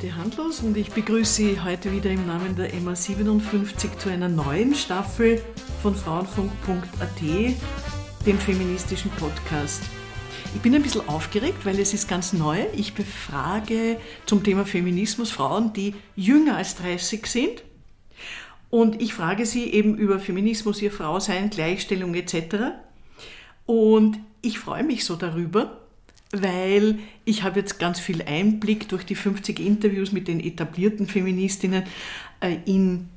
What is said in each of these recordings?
Brigitte Handlos und ich begrüße Sie heute wieder im Namen der MA 57 zu einer neuen Staffel von Frauenfunk.at, dem feministischen Podcast. Ich bin ein bisschen aufgeregt, weil es ist ganz neu. Ich befrage zum Thema Feminismus Frauen, die jünger als 30 sind. Und ich frage sie eben über Feminismus, ihr Frausein, Gleichstellung etc. Und ich freue mich so darüber, weil ich habe jetzt ganz viel Einblick durch die 50 Interviews mit den etablierten Feministinnen äh, in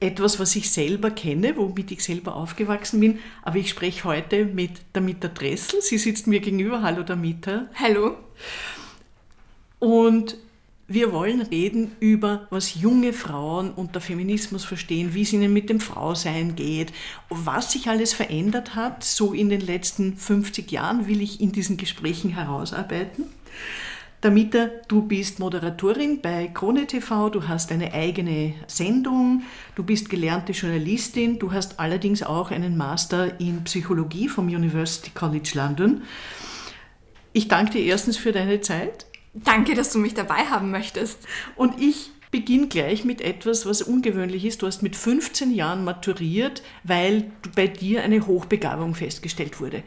etwas, was ich selber kenne, womit ich selber aufgewachsen bin. Aber ich spreche heute mit Damita Dressel. Sie sitzt mir gegenüber. Hallo Damita. Hallo. Und wir wollen reden über, was junge Frauen unter Feminismus verstehen, wie es ihnen mit dem Frausein geht, was sich alles verändert hat. So in den letzten 50 Jahren will ich in diesen Gesprächen herausarbeiten. Damit du bist Moderatorin bei Krone TV, du hast eine eigene Sendung, du bist gelernte Journalistin, du hast allerdings auch einen Master in Psychologie vom University College London. Ich danke dir erstens für deine Zeit. Danke, dass du mich dabei haben möchtest. Und ich beginne gleich mit etwas, was ungewöhnlich ist. Du hast mit 15 Jahren maturiert, weil bei dir eine Hochbegabung festgestellt wurde.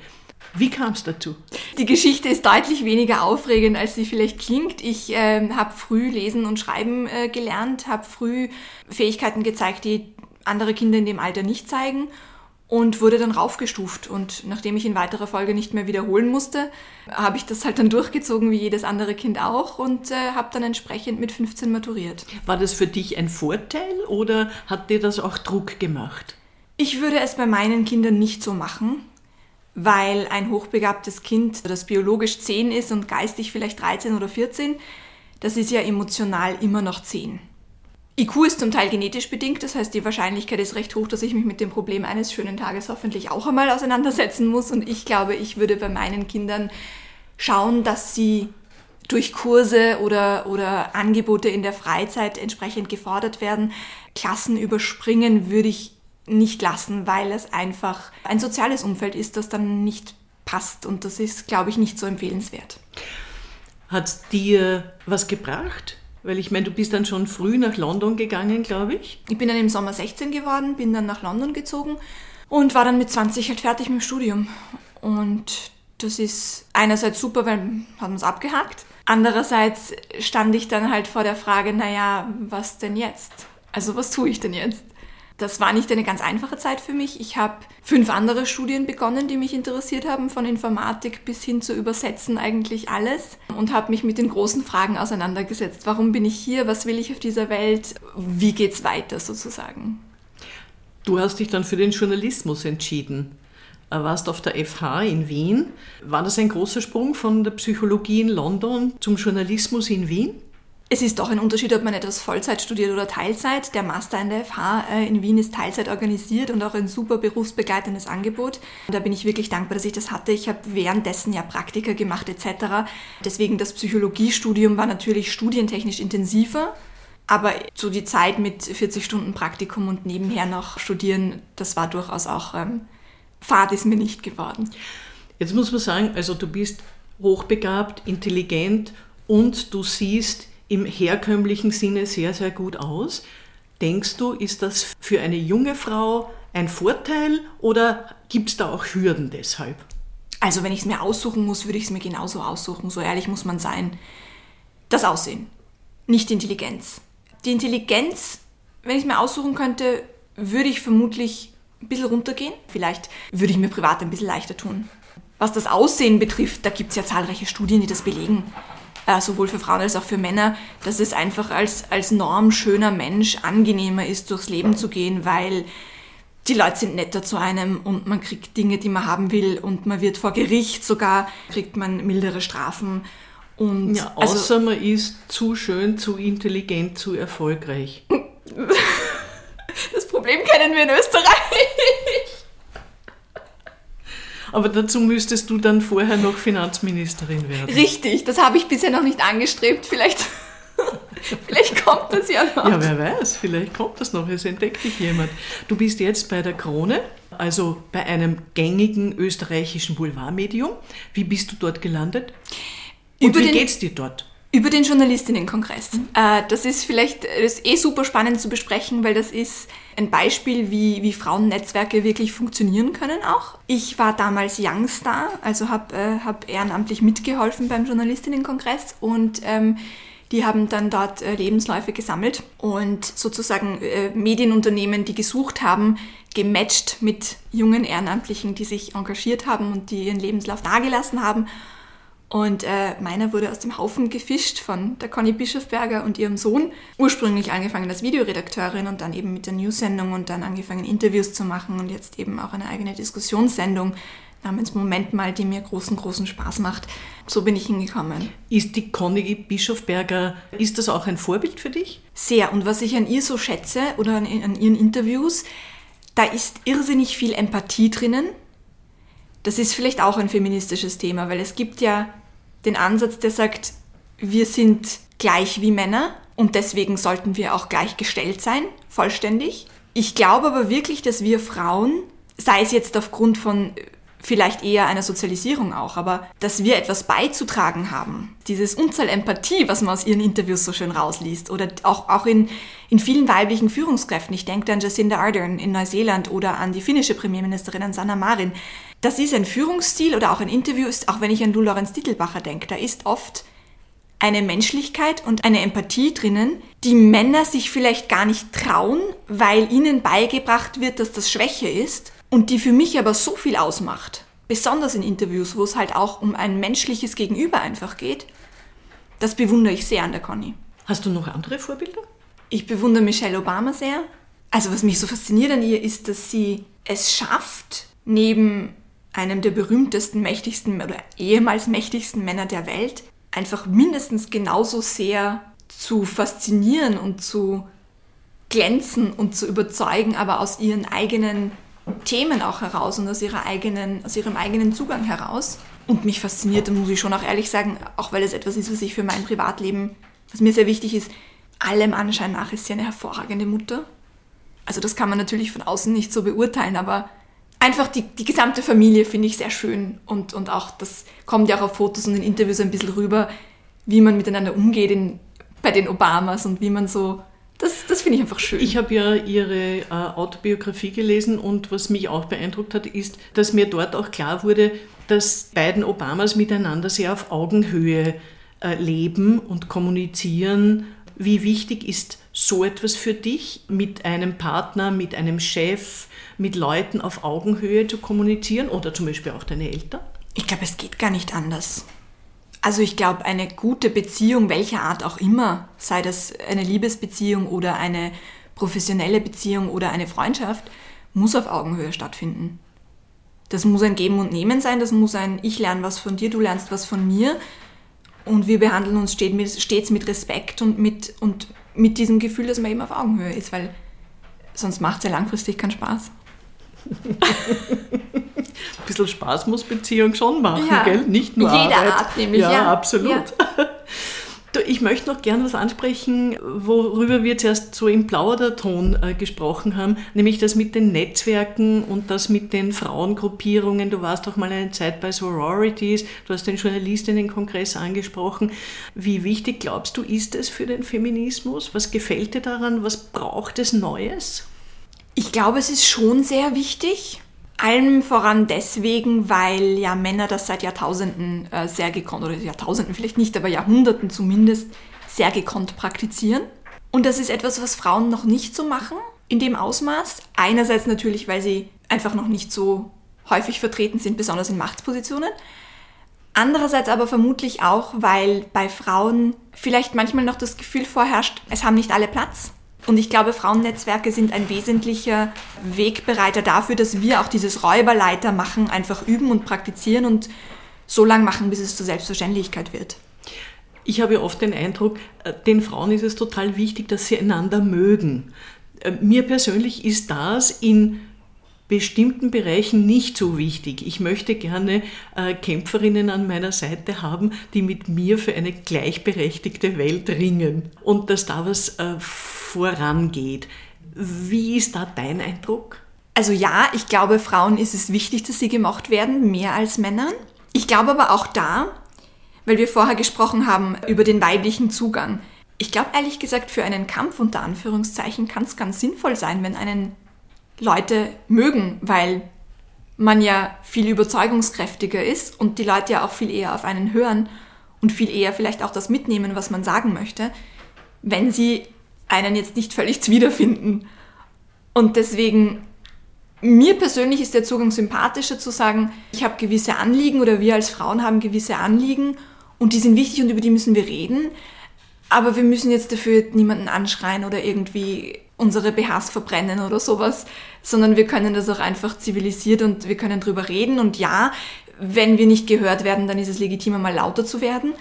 Wie kam es dazu? Die Geschichte ist deutlich weniger aufregend, als sie vielleicht klingt. Ich äh, habe früh lesen und schreiben äh, gelernt, habe früh Fähigkeiten gezeigt, die andere Kinder in dem Alter nicht zeigen und wurde dann raufgestuft. Und nachdem ich in weiterer Folge nicht mehr wiederholen musste, habe ich das halt dann durchgezogen, wie jedes andere Kind auch, und äh, habe dann entsprechend mit 15 maturiert. War das für dich ein Vorteil oder hat dir das auch Druck gemacht? Ich würde es bei meinen Kindern nicht so machen, weil ein hochbegabtes Kind, das biologisch 10 ist und geistig vielleicht 13 oder 14, das ist ja emotional immer noch 10. IQ ist zum Teil genetisch bedingt, das heißt, die Wahrscheinlichkeit ist recht hoch, dass ich mich mit dem Problem eines schönen Tages hoffentlich auch einmal auseinandersetzen muss. Und ich glaube, ich würde bei meinen Kindern schauen, dass sie durch Kurse oder, oder Angebote in der Freizeit entsprechend gefordert werden. Klassen überspringen würde ich nicht lassen, weil es einfach ein soziales Umfeld ist, das dann nicht passt. Und das ist, glaube ich, nicht so empfehlenswert. Hat dir was gebracht? Weil ich meine, du bist dann schon früh nach London gegangen, glaube ich. Ich bin dann im Sommer 16 geworden, bin dann nach London gezogen und war dann mit 20 halt fertig mit dem Studium. Und das ist einerseits super, weil haben wir es abgehakt. Andererseits stand ich dann halt vor der Frage, naja, was denn jetzt? Also was tue ich denn jetzt? Das war nicht eine ganz einfache Zeit für mich. Ich habe fünf andere Studien begonnen, die mich interessiert haben, von Informatik bis hin zu Übersetzen eigentlich alles und habe mich mit den großen Fragen auseinandergesetzt. Warum bin ich hier? Was will ich auf dieser Welt? Wie geht's weiter sozusagen? Du hast dich dann für den Journalismus entschieden. Äh, warst auf der FH in Wien. War das ein großer Sprung von der Psychologie in London zum Journalismus in Wien? Es ist doch ein Unterschied, ob man etwas Vollzeit studiert oder Teilzeit. Der Master in der FH äh, in Wien ist Teilzeit organisiert und auch ein super berufsbegleitendes Angebot. Da bin ich wirklich dankbar, dass ich das hatte. Ich habe währenddessen ja Praktika gemacht etc. Deswegen das Psychologiestudium war natürlich studientechnisch intensiver. Aber so die Zeit mit 40 Stunden Praktikum und nebenher noch studieren, das war durchaus auch, ähm, Fahrt ist mir nicht geworden. Jetzt muss man sagen, also du bist hochbegabt, intelligent und du siehst im herkömmlichen Sinne sehr, sehr gut aus. Denkst du, ist das für eine junge Frau ein Vorteil oder gibt es da auch Hürden deshalb? Also wenn ich es mir aussuchen muss, würde ich es mir genauso aussuchen. So ehrlich muss man sein. Das Aussehen, nicht die Intelligenz. Die Intelligenz, wenn ich es mir aussuchen könnte, würde ich vermutlich ein bisschen runtergehen. Vielleicht würde ich mir privat ein bisschen leichter tun. Was das Aussehen betrifft, da gibt es ja zahlreiche Studien, die das belegen äh, sowohl für Frauen als auch für Männer, dass es einfach als, als normschöner Mensch angenehmer ist, durchs Leben zu gehen, weil die Leute sind netter zu einem und man kriegt Dinge, die man haben will und man wird vor Gericht sogar, kriegt man mildere Strafen. Und ja, also außer also, man ist zu schön, zu intelligent, zu erfolgreich. Das Problem kennen wir in Österreich. Aber dazu müsstest du dann vorher noch Finanzministerin werden. Richtig, das habe ich bisher noch nicht angestrebt. Vielleicht, vielleicht kommt das ja noch. Ja, wer weiß, vielleicht kommt das noch. Es entdeckt dich jemand. Du bist jetzt bei der Krone, also bei einem gängigen österreichischen Boulevardmedium. Wie bist du dort gelandet? Und Über wie geht's dir dort? Über den Journalistinnenkongress. Mhm. Äh, das ist vielleicht das ist eh super spannend zu besprechen, weil das ist ein Beispiel, wie, wie Frauennetzwerke wirklich funktionieren können auch. Ich war damals Youngstar, also habe äh, hab ehrenamtlich mitgeholfen beim Journalistinnenkongress und ähm, die haben dann dort äh, Lebensläufe gesammelt und sozusagen äh, Medienunternehmen, die gesucht haben, gematcht mit jungen Ehrenamtlichen, die sich engagiert haben und die ihren Lebenslauf dagelassen haben und äh, meiner wurde aus dem Haufen gefischt von der Conny Bischofberger und ihrem Sohn. Ursprünglich angefangen als Videoredakteurin und dann eben mit der News-Sendung und dann angefangen Interviews zu machen und jetzt eben auch eine eigene Diskussionssendung namens Moment mal, die mir großen, großen Spaß macht. So bin ich hingekommen. Ist die Conny Bischofberger, ist das auch ein Vorbild für dich? Sehr. Und was ich an ihr so schätze oder an, an ihren Interviews, da ist irrsinnig viel Empathie drinnen. Das ist vielleicht auch ein feministisches Thema, weil es gibt ja den Ansatz, der sagt, wir sind gleich wie Männer und deswegen sollten wir auch gleichgestellt sein, vollständig. Ich glaube aber wirklich, dass wir Frauen, sei es jetzt aufgrund von vielleicht eher einer Sozialisierung auch, aber dass wir etwas beizutragen haben. Dieses Unzahl Empathie, was man aus ihren Interviews so schön rausliest oder auch, auch in, in vielen weiblichen Führungskräften. Ich denke an Jacinda Ardern in Neuseeland oder an die finnische Premierministerin, an Sanna Marin das ist ein Führungsstil oder auch ein Interview, ist, auch wenn ich an Lou Lorenz Dittelbacher denke, da ist oft eine Menschlichkeit und eine Empathie drinnen, die Männer sich vielleicht gar nicht trauen, weil ihnen beigebracht wird, dass das Schwäche ist und die für mich aber so viel ausmacht. Besonders in Interviews, wo es halt auch um ein menschliches Gegenüber einfach geht. Das bewundere ich sehr an der Conny. Hast du noch andere Vorbilder? Ich bewundere Michelle Obama sehr. Also was mich so fasziniert an ihr ist, dass sie es schafft, neben einem der berühmtesten, mächtigsten oder ehemals mächtigsten Männer der Welt, einfach mindestens genauso sehr zu faszinieren und zu glänzen und zu überzeugen, aber aus ihren eigenen Themen auch heraus und aus, ihrer eigenen, aus ihrem eigenen Zugang heraus. Und mich fasziniert, muss ich schon auch ehrlich sagen, auch weil es etwas ist, was ich für mein Privatleben, was mir sehr wichtig ist, allem Anschein nach ist sie eine hervorragende Mutter. Also das kann man natürlich von außen nicht so beurteilen, aber einfach die, die gesamte Familie finde ich sehr schön und, und auch das kommt ja auch auf Fotos und in Interviews ein bisschen rüber, wie man miteinander umgeht in, bei den Obamas und wie man so das, das finde ich einfach schön. Ich habe ja Ihre äh, Autobiografie gelesen und was mich auch beeindruckt hat, ist, dass mir dort auch klar wurde, dass beiden Obamas miteinander sehr auf Augenhöhe äh, leben und kommunizieren. Wie wichtig ist so etwas für dich, mit einem Partner, mit einem Chef, mit Leuten auf Augenhöhe zu kommunizieren oder zum Beispiel auch deine Eltern? Ich glaube, es geht gar nicht anders. Also ich glaube, eine gute Beziehung, welcher Art auch immer, sei das eine Liebesbeziehung oder eine professionelle Beziehung oder eine Freundschaft, muss auf Augenhöhe stattfinden. Das muss ein Geben und Nehmen sein, das muss ein Ich lerne was von dir, du lernst was von mir und wir behandeln uns stets mit Respekt und mit, und mit diesem Gefühl, dass man eben auf Augenhöhe ist, weil sonst macht es ja langfristig keinen Spaß. Ein bisschen Spaß muss Beziehung schon machen, ja. gell? Nicht nur Jeder Arbeit. Art nämlich. Ja, ja. absolut. Ja. Du, ich möchte noch gerne was ansprechen, worüber wir zuerst so im Plauderton äh, gesprochen haben, nämlich das mit den Netzwerken und das mit den Frauengruppierungen. Du warst auch mal eine Zeit bei Sororities, du hast den Journalistinnenkongress angesprochen. Wie wichtig glaubst du, ist es für den Feminismus? Was gefällt dir daran? Was braucht es Neues? Ich glaube, es ist schon sehr wichtig. Allem voran deswegen, weil ja Männer das seit Jahrtausenden äh, sehr gekonnt, oder Jahrtausenden vielleicht nicht, aber Jahrhunderten zumindest, sehr gekonnt praktizieren. Und das ist etwas, was Frauen noch nicht so machen, in dem Ausmaß. Einerseits natürlich, weil sie einfach noch nicht so häufig vertreten sind, besonders in Machtspositionen. Andererseits aber vermutlich auch, weil bei Frauen vielleicht manchmal noch das Gefühl vorherrscht, es haben nicht alle Platz. Und ich glaube, Frauennetzwerke sind ein wesentlicher Wegbereiter dafür, dass wir auch dieses Räuberleiter machen, einfach üben und praktizieren und so lange machen, bis es zur Selbstverständlichkeit wird. Ich habe oft den Eindruck, äh, den Frauen ist es total wichtig, dass sie einander mögen. Äh, mir persönlich ist das in bestimmten Bereichen nicht so wichtig. Ich möchte gerne äh, Kämpferinnen an meiner Seite haben, die mit mir für eine gleichberechtigte Welt ringen und dass da was äh, vorangeht. Wie ist da dein Eindruck? Also ja, ich glaube, Frauen ist es wichtig, dass sie gemacht werden, mehr als Männern. Ich glaube aber auch da, weil wir vorher gesprochen haben über den weiblichen Zugang. Ich glaube ehrlich gesagt, für einen Kampf unter Anführungszeichen kann es ganz sinnvoll sein, wenn einen Leute mögen, weil man ja viel überzeugungskräftiger ist und die Leute ja auch viel eher auf einen hören und viel eher vielleicht auch das mitnehmen, was man sagen möchte, wenn sie einen jetzt nicht völlig wiederfinden. Und deswegen, mir persönlich ist der Zugang sympathischer zu sagen, ich habe gewisse Anliegen oder wir als Frauen haben gewisse Anliegen und die sind wichtig und über die müssen wir reden. Aber wir müssen jetzt dafür niemanden anschreien oder irgendwie unsere BHs verbrennen oder sowas, sondern wir können das auch einfach zivilisiert und wir können drüber reden. Und ja, wenn wir nicht gehört werden, dann ist es legitim, mal lauter zu werden.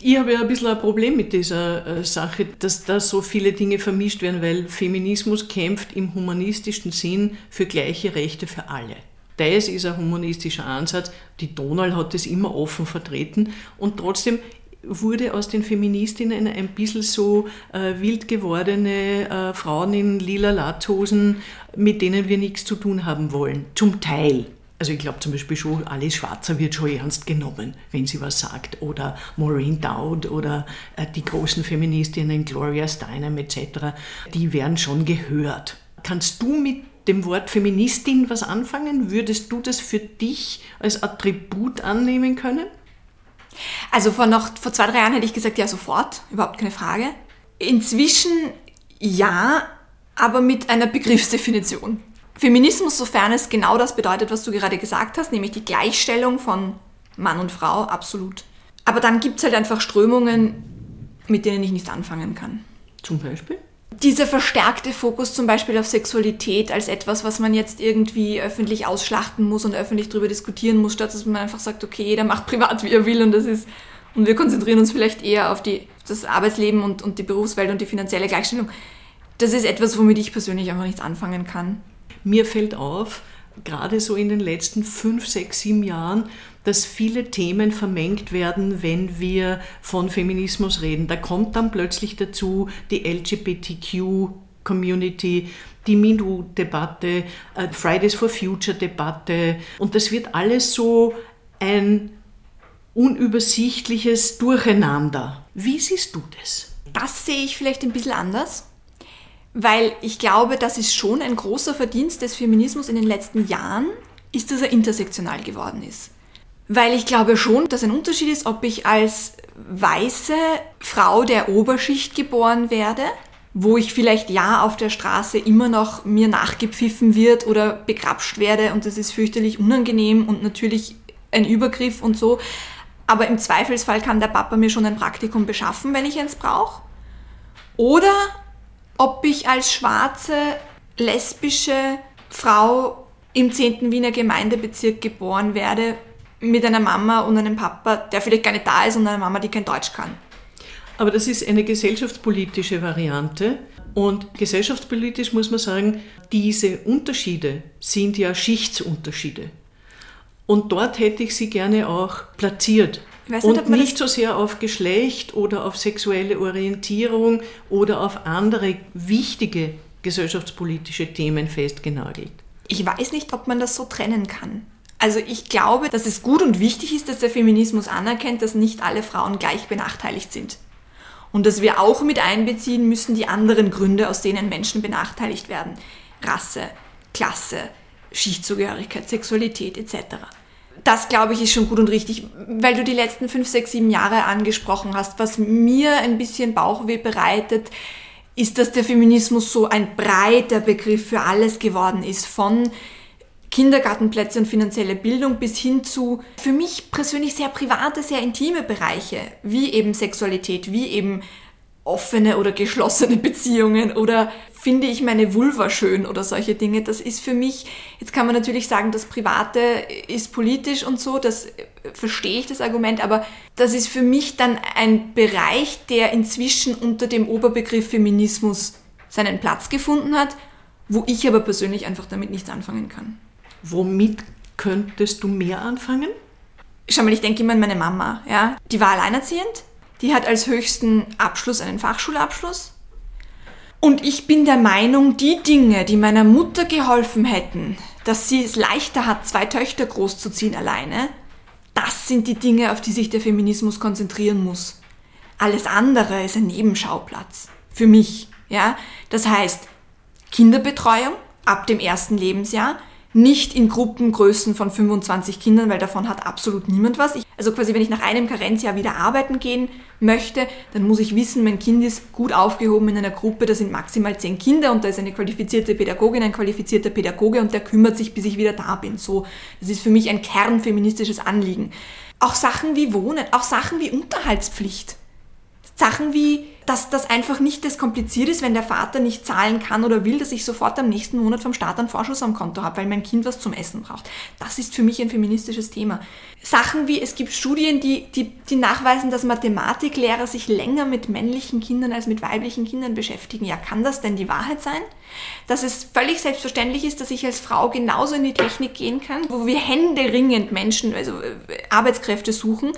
Ich habe ja ein bisschen ein Problem mit dieser äh, Sache, dass da so viele Dinge vermischt werden, weil Feminismus kämpft im humanistischen Sinn für gleiche Rechte für alle. Das ist ein humanistischer Ansatz. Die Donald hat das immer offen vertreten und trotzdem wurde aus den Feministinnen ein bisschen so äh, wild gewordene äh, Frauen in lila Latzhosen, mit denen wir nichts zu tun haben wollen. Zum Teil. Also ich glaube zum Beispiel schon, Alice Schwarzer wird schon ernst genommen, wenn sie was sagt. Oder Maureen Dowd oder äh, die großen Feministinnen, Gloria Steinem etc., die werden schon gehört. Kannst du mit dem Wort Feministin was anfangen? Würdest du das für dich als Attribut annehmen können? Also vor noch vor zwei, drei Jahren hätte ich gesagt, ja, sofort, überhaupt keine Frage. Inzwischen ja, aber mit einer Begriffsdefinition. Feminismus, sofern es genau das bedeutet, was du gerade gesagt hast, nämlich die Gleichstellung von Mann und Frau, absolut. Aber dann gibt es halt einfach Strömungen, mit denen ich nichts anfangen kann. Zum Beispiel? Dieser verstärkte Fokus zum Beispiel auf Sexualität als etwas, was man jetzt irgendwie öffentlich ausschlachten muss und öffentlich darüber diskutieren muss, statt dass man einfach sagt, okay, jeder macht privat, wie er will und das ist, und wir konzentrieren uns vielleicht eher auf die, das Arbeitsleben und, und die Berufswelt und die finanzielle Gleichstellung. Das ist etwas, womit ich persönlich einfach nichts anfangen kann. Mir fällt auf, gerade so in den letzten fünf, sechs, sieben Jahren, dass viele Themen vermengt werden, wenn wir von Feminismus reden. Da kommt dann plötzlich dazu die LGBTQ Community, die MeToo-Debatte, äh, Fridays for Future-Debatte. Und das wird alles so ein unübersichtliches Durcheinander. Wie siehst du das? Das sehe ich vielleicht ein bisschen anders. Weil ich glaube, das ist schon ein großer Verdienst des Feminismus in den letzten Jahren, ist, dass er intersektional geworden ist. Weil ich glaube schon, dass ein Unterschied ist, ob ich als weiße Frau der Oberschicht geboren werde, wo ich vielleicht ja auf der Straße immer noch mir nachgepfiffen wird oder begrapscht werde und das ist fürchterlich unangenehm und natürlich ein Übergriff und so. Aber im Zweifelsfall kann der Papa mir schon ein Praktikum beschaffen, wenn ich eins brauche. Oder ob ich als schwarze, lesbische Frau im 10. Wiener Gemeindebezirk geboren werde, mit einer Mama und einem Papa, der vielleicht gar nicht da ist und einer Mama, die kein Deutsch kann. Aber das ist eine gesellschaftspolitische Variante. Und gesellschaftspolitisch muss man sagen, diese Unterschiede sind ja Schichtsunterschiede. Und dort hätte ich sie gerne auch platziert. Nicht, und nicht so sehr auf Geschlecht oder auf sexuelle Orientierung oder auf andere wichtige gesellschaftspolitische Themen festgenagelt. Ich weiß nicht, ob man das so trennen kann. Also ich glaube, dass es gut und wichtig ist, dass der Feminismus anerkennt, dass nicht alle Frauen gleich benachteiligt sind. Und dass wir auch mit einbeziehen müssen die anderen Gründe, aus denen Menschen benachteiligt werden. Rasse, Klasse, Schichtzugehörigkeit, Sexualität etc das, glaube ich, ist schon gut und richtig, weil du die letzten fünf, sechs, sieben Jahre angesprochen hast. Was mir ein bisschen Bauchweh bereitet, ist, dass der Feminismus so ein breiter Begriff für alles geworden ist, von Kindergartenplätze und finanzielle Bildung bis hin zu für mich persönlich sehr private, sehr intime Bereiche, wie eben Sexualität, wie eben offene oder geschlossene Beziehungen oder finde ich meine Vulva schön oder solche Dinge. Das ist für mich, jetzt kann man natürlich sagen, das Private ist politisch und so, das äh, verstehe ich das Argument, aber das ist für mich dann ein Bereich, der inzwischen unter dem Oberbegriff Feminismus seinen Platz gefunden hat, wo ich aber persönlich einfach damit nichts anfangen kann. Womit könntest du mehr anfangen? Schau mal, ich denke immer an meine Mama, ja. Die war alleinerziehend, die hat als höchsten Abschluss einen Fachschulabschluss. Und ich bin der Meinung, die Dinge, die meiner Mutter geholfen hätten, dass sie es leichter hat, zwei Töchter großzuziehen alleine, Das sind die Dinge, auf die sich der Feminismus konzentrieren muss. Alles andere ist ein Nebenschauplatz. Für mich. Ja? Das heißt, Kinderbetreuung ab dem ersten Lebensjahr, nicht in Gruppengrößen von 25 Kindern, weil davon hat absolut niemand was. Ich, also quasi, wenn ich nach einem Karenzjahr wieder arbeiten gehen möchte, dann muss ich wissen, mein Kind ist gut aufgehoben in einer Gruppe, da sind maximal 10 Kinder und da ist eine qualifizierte Pädagogin, ein qualifizierter Pädagoge und der kümmert sich, bis ich wieder da bin. So, das ist für mich ein kernfeministisches Anliegen. Auch Sachen wie Wohnen, auch Sachen wie Unterhaltspflicht. Sachen wie, dass das einfach nicht das kompliziert ist, wenn der Vater nicht zahlen kann oder will, dass ich sofort am nächsten Monat vom Staat einen Vorschuss am Konto habe, weil mein Kind was zum Essen braucht. Das ist für mich ein feministisches Thema. Sachen wie, es gibt Studien, die, die, die nachweisen, dass Mathematiklehrer sich länger mit männlichen Kindern als mit weiblichen Kindern beschäftigen. Ja, kann das denn die Wahrheit sein? Dass es völlig selbstverständlich ist, dass ich als Frau genauso in die Technik gehen kann, wo wir händeringend Menschen, also äh, Arbeitskräfte suchen,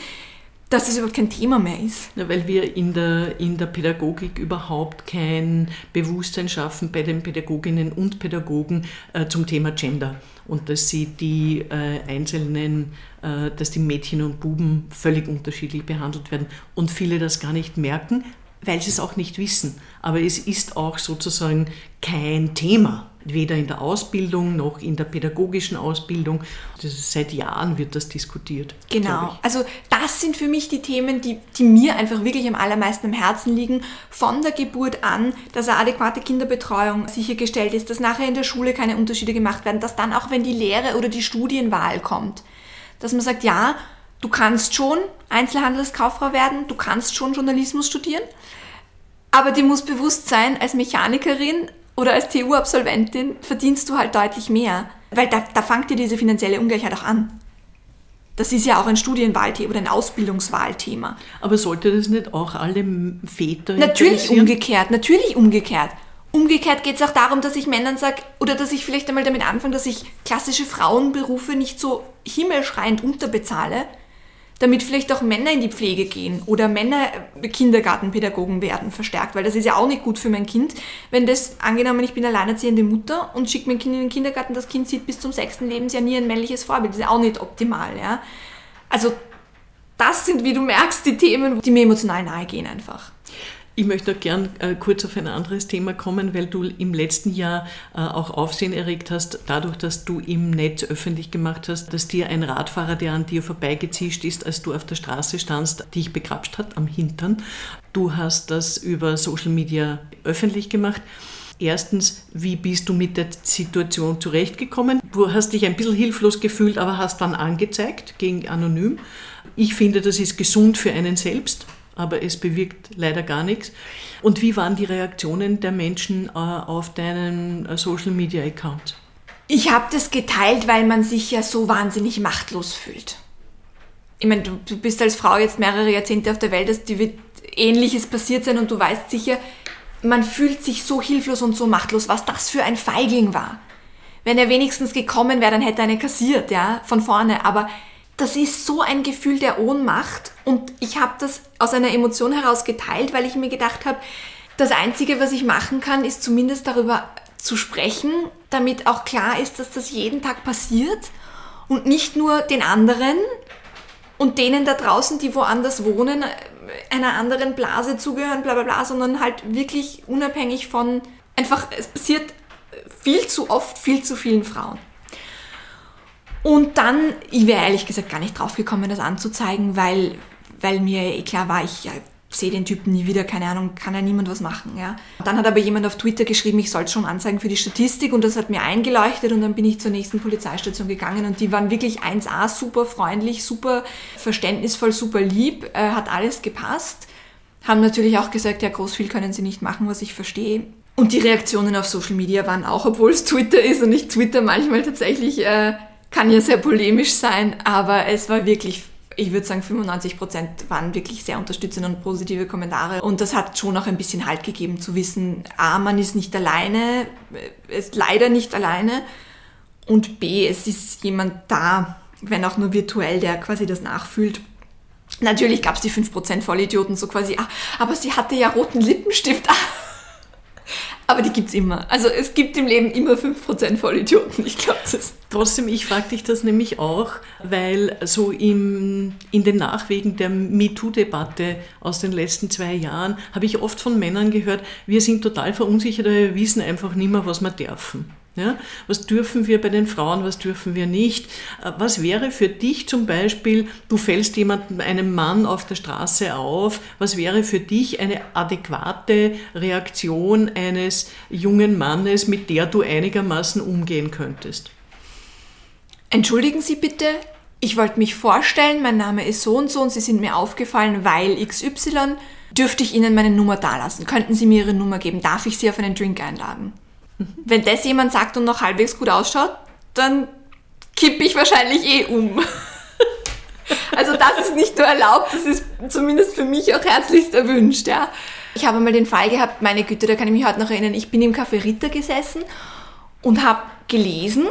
dass es überhaupt kein Thema mehr ist. Ja, weil wir in der, in der Pädagogik überhaupt kein Bewusstsein schaffen bei den Pädagoginnen und Pädagogen äh, zum Thema Gender und dass sie die äh, einzelnen, äh, dass die Mädchen und Buben völlig unterschiedlich behandelt werden und viele das gar nicht merken, weil sie es auch nicht wissen. Aber es ist auch sozusagen kein Thema weder in der Ausbildung noch in der pädagogischen Ausbildung. Seit Jahren wird das diskutiert. Genau. Also das sind für mich die Themen, die, die mir einfach wirklich am allermeisten am Herzen liegen. Von der Geburt an, dass eine adäquate Kinderbetreuung sichergestellt ist, dass nachher in der Schule keine Unterschiede gemacht werden, dass dann auch, wenn die Lehre oder die Studienwahl kommt, dass man sagt, ja, du kannst schon Einzelhandelskauffrau werden, du kannst schon Journalismus studieren, aber dir muss bewusst sein, als Mechanikerin oder als TU-Absolventin verdienst du halt deutlich mehr. Weil da, da fängt dir diese finanzielle Ungleichheit auch an. Das ist ja auch ein Studienwahlthema oder ein Ausbildungswahlthema. Aber sollte das nicht auch alle Väter Natürlich umgekehrt, natürlich umgekehrt. Umgekehrt geht es auch darum, dass ich Männern sage, oder dass ich vielleicht einmal damit anfange, dass ich klassische Frauenberufe nicht so himmelschreiend unterbezahle, damit vielleicht auch Männer in die Pflege gehen oder Männer Kindergartenpädagogen werden verstärkt, weil das ist ja auch nicht gut für mein Kind, wenn das, angenommen, ich bin alleinerziehende Mutter und schicke mein Kind in den Kindergarten, das Kind sieht bis zum sechsten Lebensjahr nie ein männliches Vorbild, das ist ja auch nicht optimal, ja. Also das sind, wie du merkst, die Themen, die mir emotional nahe gehen einfach. Ich möchte noch gern äh, kurz auf ein anderes Thema kommen, weil du im letzten Jahr äh, auch Aufsehen erregt hast, dadurch, dass du im Netz öffentlich gemacht hast, dass dir ein Radfahrer, der an dir vorbeigezischt ist, als du auf der Straße standst, dich begrapscht hat am Hintern. Du hast das über Social Media öffentlich gemacht. Erstens, wie bist du mit der Situation zurechtgekommen? Du hast dich ein bisschen hilflos gefühlt, aber hast dann angezeigt gegen Anonym. Ich finde, das ist gesund für einen selbst aber es bewirkt leider gar nichts. Und wie waren die Reaktionen der Menschen äh, auf deinen äh, Social Media Account? Ich habe das geteilt, weil man sich ja so wahnsinnig machtlos fühlt. Ich meine, du, du bist als Frau jetzt mehrere Jahrzehnte auf der Welt, dass dir wird Ähnliches passiert sein und du weißt sicher, man fühlt sich so hilflos und so machtlos, was das für ein Feigling war. Wenn er wenigstens gekommen wäre, dann hätte er eine kassiert, ja, von vorne. Aber das ist so ein Gefühl der Ohnmacht und ich habe das aus einer Emotion heraus geteilt, weil ich mir gedacht habe, das Einzige, was ich machen kann, ist zumindest darüber zu sprechen, damit auch klar ist, dass das jeden Tag passiert und nicht nur den anderen und denen da draußen, die woanders wohnen, einer anderen Blase zugehören, bla bla bla, sondern halt wirklich unabhängig von einfach, es passiert viel zu oft, viel zu vielen Frauen. Und dann, ich wäre ehrlich gesagt gar nicht drauf gekommen, das anzuzeigen, weil, weil mir eh klar war, ich ja, sehe den Typen nie wieder, keine Ahnung, kann ja niemand was machen. Ja. Dann hat aber jemand auf Twitter geschrieben, ich soll schon anzeigen für die Statistik und das hat mir eingeleuchtet und dann bin ich zur nächsten Polizeistation gegangen und die waren wirklich 1A, super freundlich, super verständnisvoll, super lieb, äh, hat alles gepasst. Haben natürlich auch gesagt, ja, groß viel können sie nicht machen, was ich verstehe. Und die Reaktionen auf Social Media waren auch, obwohl es Twitter ist und ich Twitter manchmal tatsächlich... Äh, kann ja sehr polemisch sein, aber es war wirklich ich würde sagen, 95 Prozent waren wirklich sehr unterstützende und positive Kommentare. Und das hat schon auch ein bisschen Halt gegeben, zu wissen, A, man ist nicht alleine, ist leider nicht alleine. Und B, es ist jemand da, wenn auch nur virtuell, der quasi das nachfühlt. Natürlich gab es die 5% Vollidioten, so quasi, ah, aber sie hatte ja roten Lippenstift. Aber die gibt es immer. Also es gibt im Leben immer 5% Vollidioten. Ich glaube das. Trotzdem, ich frage dich das nämlich auch, weil so im, in den Nachwegen der MeToo-Debatte aus den letzten zwei Jahren habe ich oft von Männern gehört, wir sind total verunsichert, wir wissen einfach nicht mehr, was wir dürfen. Ja? Was dürfen wir bei den Frauen, was dürfen wir nicht? Äh, was wäre für dich zum Beispiel, du fällst jemandem, einem Mann auf der Straße auf, was wäre für dich eine adäquate Reaktion eines jungen Mannes, mit der du einigermaßen umgehen könntest? Entschuldigen Sie bitte, ich wollte mich vorstellen, mein Name ist so und so und Sie sind mir aufgefallen, weil XY. Dürfte ich Ihnen meine Nummer dalassen? Könnten Sie mir Ihre Nummer geben? Darf ich Sie auf einen Drink einladen? Wenn das jemand sagt und noch halbwegs gut ausschaut, dann kippe ich wahrscheinlich eh um. Also das ist nicht nur erlaubt, das ist zumindest für mich auch herzlichst erwünscht. Ja. Ich habe mal den Fall gehabt, meine Güte, da kann ich mich heute noch erinnern, ich bin im Café Ritter gesessen und habe gelesen,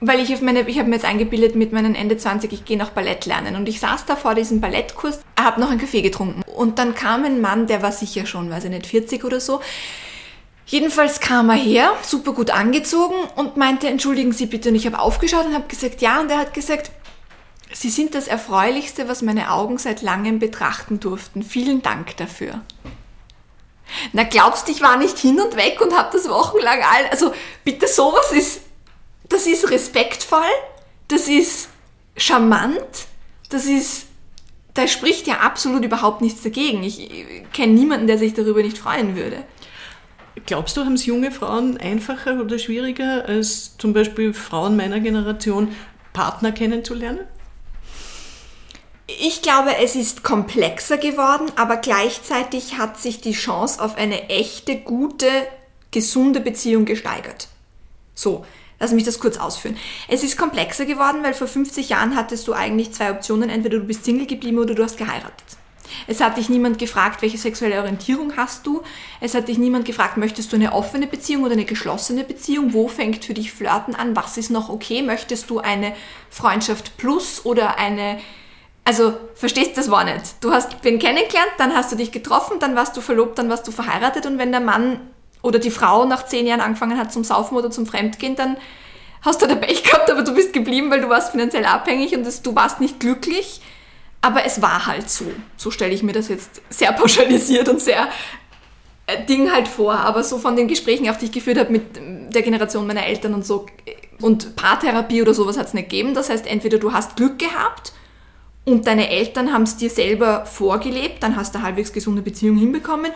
weil ich auf meine, ich habe mir jetzt eingebildet mit meinen Ende 20, ich gehe noch Ballett lernen und ich saß da vor diesem Ballettkurs, habe noch einen Kaffee getrunken und dann kam ein Mann, der war sicher schon, weiß ich nicht, 40 oder so, Jedenfalls kam er her, super gut angezogen und meinte, entschuldigen Sie bitte. Und ich habe aufgeschaut und habe gesagt, ja. Und er hat gesagt, Sie sind das Erfreulichste, was meine Augen seit langem betrachten durften. Vielen Dank dafür. Na, glaubst du, ich war nicht hin und weg und habe das wochenlang all. Also bitte, sowas ist. Das ist respektvoll, das ist charmant, das ist. Da spricht ja absolut überhaupt nichts dagegen. Ich kenne niemanden, der sich darüber nicht freuen würde. Glaubst du, haben es junge Frauen einfacher oder schwieriger als zum Beispiel Frauen meiner Generation, Partner kennenzulernen? Ich glaube, es ist komplexer geworden, aber gleichzeitig hat sich die Chance auf eine echte, gute, gesunde Beziehung gesteigert. So, lass mich das kurz ausführen. Es ist komplexer geworden, weil vor 50 Jahren hattest du eigentlich zwei Optionen. Entweder du bist Single geblieben oder du hast geheiratet. Es hat dich niemand gefragt, welche sexuelle Orientierung hast du. Es hat dich niemand gefragt, möchtest du eine offene Beziehung oder eine geschlossene Beziehung? Wo fängt für dich Flirten an? Was ist noch okay? Möchtest du eine Freundschaft plus oder eine... Also, verstehst das war nicht. Du hast wen kennengelernt, dann hast du dich getroffen, dann warst du verlobt, dann warst du verheiratet und wenn der Mann oder die Frau nach zehn Jahren angefangen hat zum Saufen oder zum Fremdgehen, dann hast du da Pech gehabt, aber du bist geblieben, weil du warst finanziell abhängig und das, du warst nicht glücklich. Aber es war halt so. So stelle ich mir das jetzt sehr pauschalisiert und sehr äh, Ding halt vor. Aber so von den Gesprächen, auch die ich geführt habe mit der Generation meiner Eltern und so. Und Paartherapie oder sowas hat es nicht gegeben. Das heißt, entweder du hast Glück gehabt und deine Eltern haben es dir selber vorgelebt, dann hast du eine halbwegs gesunde Beziehung hinbekommen.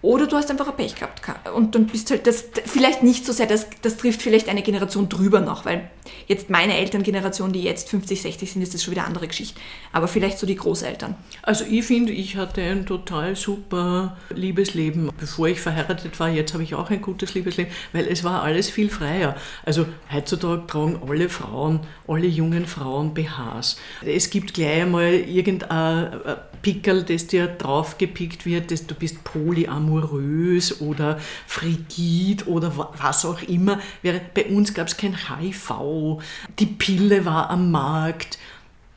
Oder du hast einfach ein Pech gehabt und dann bist halt das vielleicht nicht so sehr, das, das trifft vielleicht eine Generation drüber noch, weil jetzt meine Elterngeneration, die jetzt 50, 60 sind, ist das schon wieder eine andere Geschichte. Aber vielleicht so die Großeltern. Also ich finde, ich hatte ein total super Liebesleben, bevor ich verheiratet war. Jetzt habe ich auch ein gutes Liebesleben, weil es war alles viel freier. Also heutzutage tragen alle Frauen, alle jungen Frauen BHs. Es gibt gleich einmal irgendein Pickel, das dir draufgepickt wird, dass du bist polyamorös oder frigid oder was auch immer. Bei uns gab es kein HIV, die Pille war am Markt.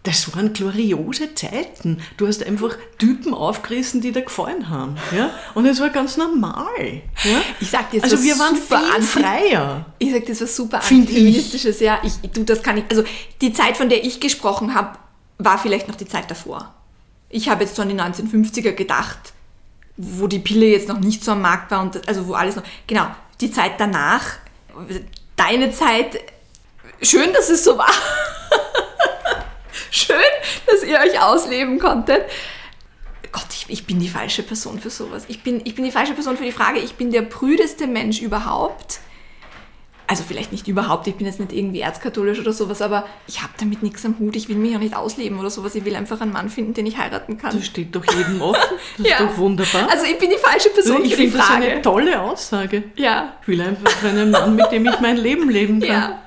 Das waren gloriose Zeiten. Du hast einfach Typen aufgerissen, die dir gefallen haben. Ja? Und es war ganz normal. Ja? Ich sag dir, also wir waren viel freier. Ich sag dir, das war super antifeministisches. Ja, ich, du, das kann ich. Also die Zeit, von der ich gesprochen habe, war vielleicht noch die Zeit davor. Ich habe jetzt so an die 1950er gedacht, wo die Pille jetzt noch nicht so am Markt war und also wo alles noch. Genau, die Zeit danach, deine Zeit, schön, dass es so war. schön, dass ihr euch ausleben konntet. Gott, ich, ich, bin die falsche Person für sowas. Ich bin, ich bin die falsche Person für die Frage, ich bin der prüdeste Mensch überhaupt also vielleicht nicht überhaupt, ich bin jetzt nicht irgendwie erzkatholisch oder sowas, aber ich habe damit nichts am Hut, ich will mich auch nicht ausleben oder sowas, ich will einfach einen Mann finden, den ich heiraten kann. Das steht doch jedem offen, das ja. ist doch wunderbar. Also ich bin die falsche Person also ich für die Frage. Das ist eine tolle Aussage. Ja. Ich will einfach einen Mann, mit dem ich mein Leben leben kann. Ja.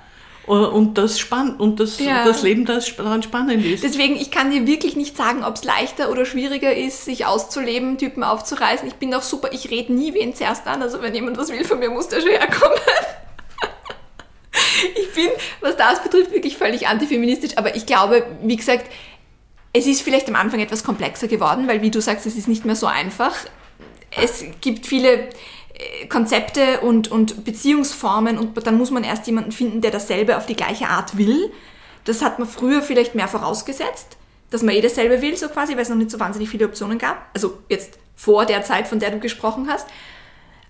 Und das spannend und das, ja. das Leben das daran spannend ist. Deswegen, ich kann dir wirklich nicht sagen, ob es leichter oder schwieriger ist, sich auszuleben, Typen aufzureißen. Ich bin auch super, ich rede nie wen zuerst an. Also wenn jemand was will von mir, muss der schon herkommen ich bin, was das betrifft, wirklich völlig antifeministisch. Aber ich glaube, wie gesagt, es ist vielleicht am Anfang etwas komplexer geworden, weil, wie du sagst, es ist nicht mehr so einfach. Es gibt viele äh, Konzepte und, und Beziehungsformen und dann muss man erst jemanden finden, der dasselbe auf die gleiche Art will. Das hat man früher vielleicht mehr vorausgesetzt, dass man eh dasselbe will, so quasi, weil es noch nicht so wahnsinnig viele Optionen gab. Also jetzt vor der Zeit, von der du gesprochen hast.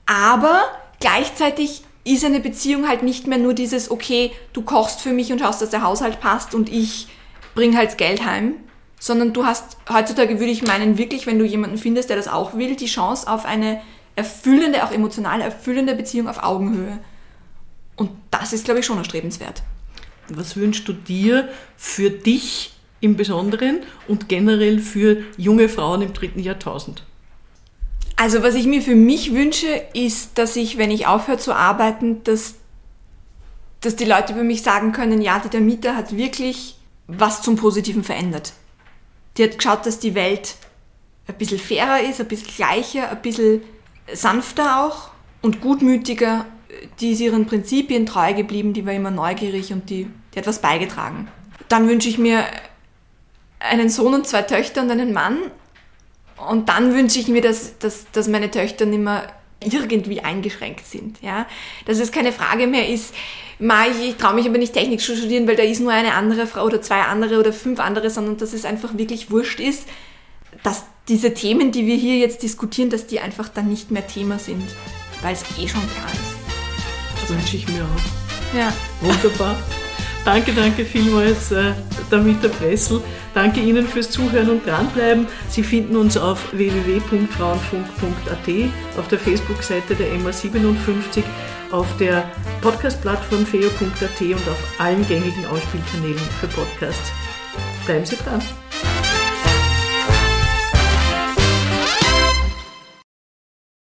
Aber gleichzeitig ist eine Beziehung halt nicht mehr nur dieses, okay, du kochst für mich und schaust, dass der Haushalt passt und ich bring halt Geld heim, sondern du hast, heutzutage würde ich meinen, wirklich, wenn du jemanden findest, der das auch will, die Chance auf eine erfüllende, auch emotional erfüllende Beziehung auf Augenhöhe. Und das ist, glaube ich, schon erstrebenswert. Was wünschst du dir für dich im Besonderen und generell für junge Frauen im dritten Jahrtausend? Also was ich mir für mich wünsche, ist, dass ich, wenn ich aufhöre zu arbeiten, dass, dass die Leute über mich sagen können, ja, die Mieter hat wirklich was zum Positiven verändert. Die hat geschaut, dass die Welt ein bisschen fairer ist, ein bisschen gleicher, ein bisschen sanfter auch und gutmütiger. Die ist ihren Prinzipien treu geblieben, die war immer neugierig und die, die hat was beigetragen. Dann wünsche ich mir einen Sohn und zwei Töchter und einen Mann. Und dann wünsche ich mir, dass, dass, dass meine Töchter nicht mehr irgendwie eingeschränkt sind. Ja? Dass es keine Frage mehr ist, ich, ich traue mich aber nicht Technik zu studieren, weil da ist nur eine andere Frau oder zwei andere oder fünf andere, sondern dass es einfach wirklich wurscht ist, dass diese Themen, die wir hier jetzt diskutieren, dass die einfach dann nicht mehr Thema sind, weil es eh schon klar ist. Das wünsche ich mir auch. Ja. Wunderbar. danke, danke vielmals, äh, Damita Pressel. Danke Ihnen fürs Zuhören und dranbleiben. Sie finden uns auf www.frauenfunk.at, auf der Facebook-Seite der MA57, auf der Podcast-Plattform feo.at und auf allen gängigen Ausspielkanälen für Podcasts. Bleiben Sie dran.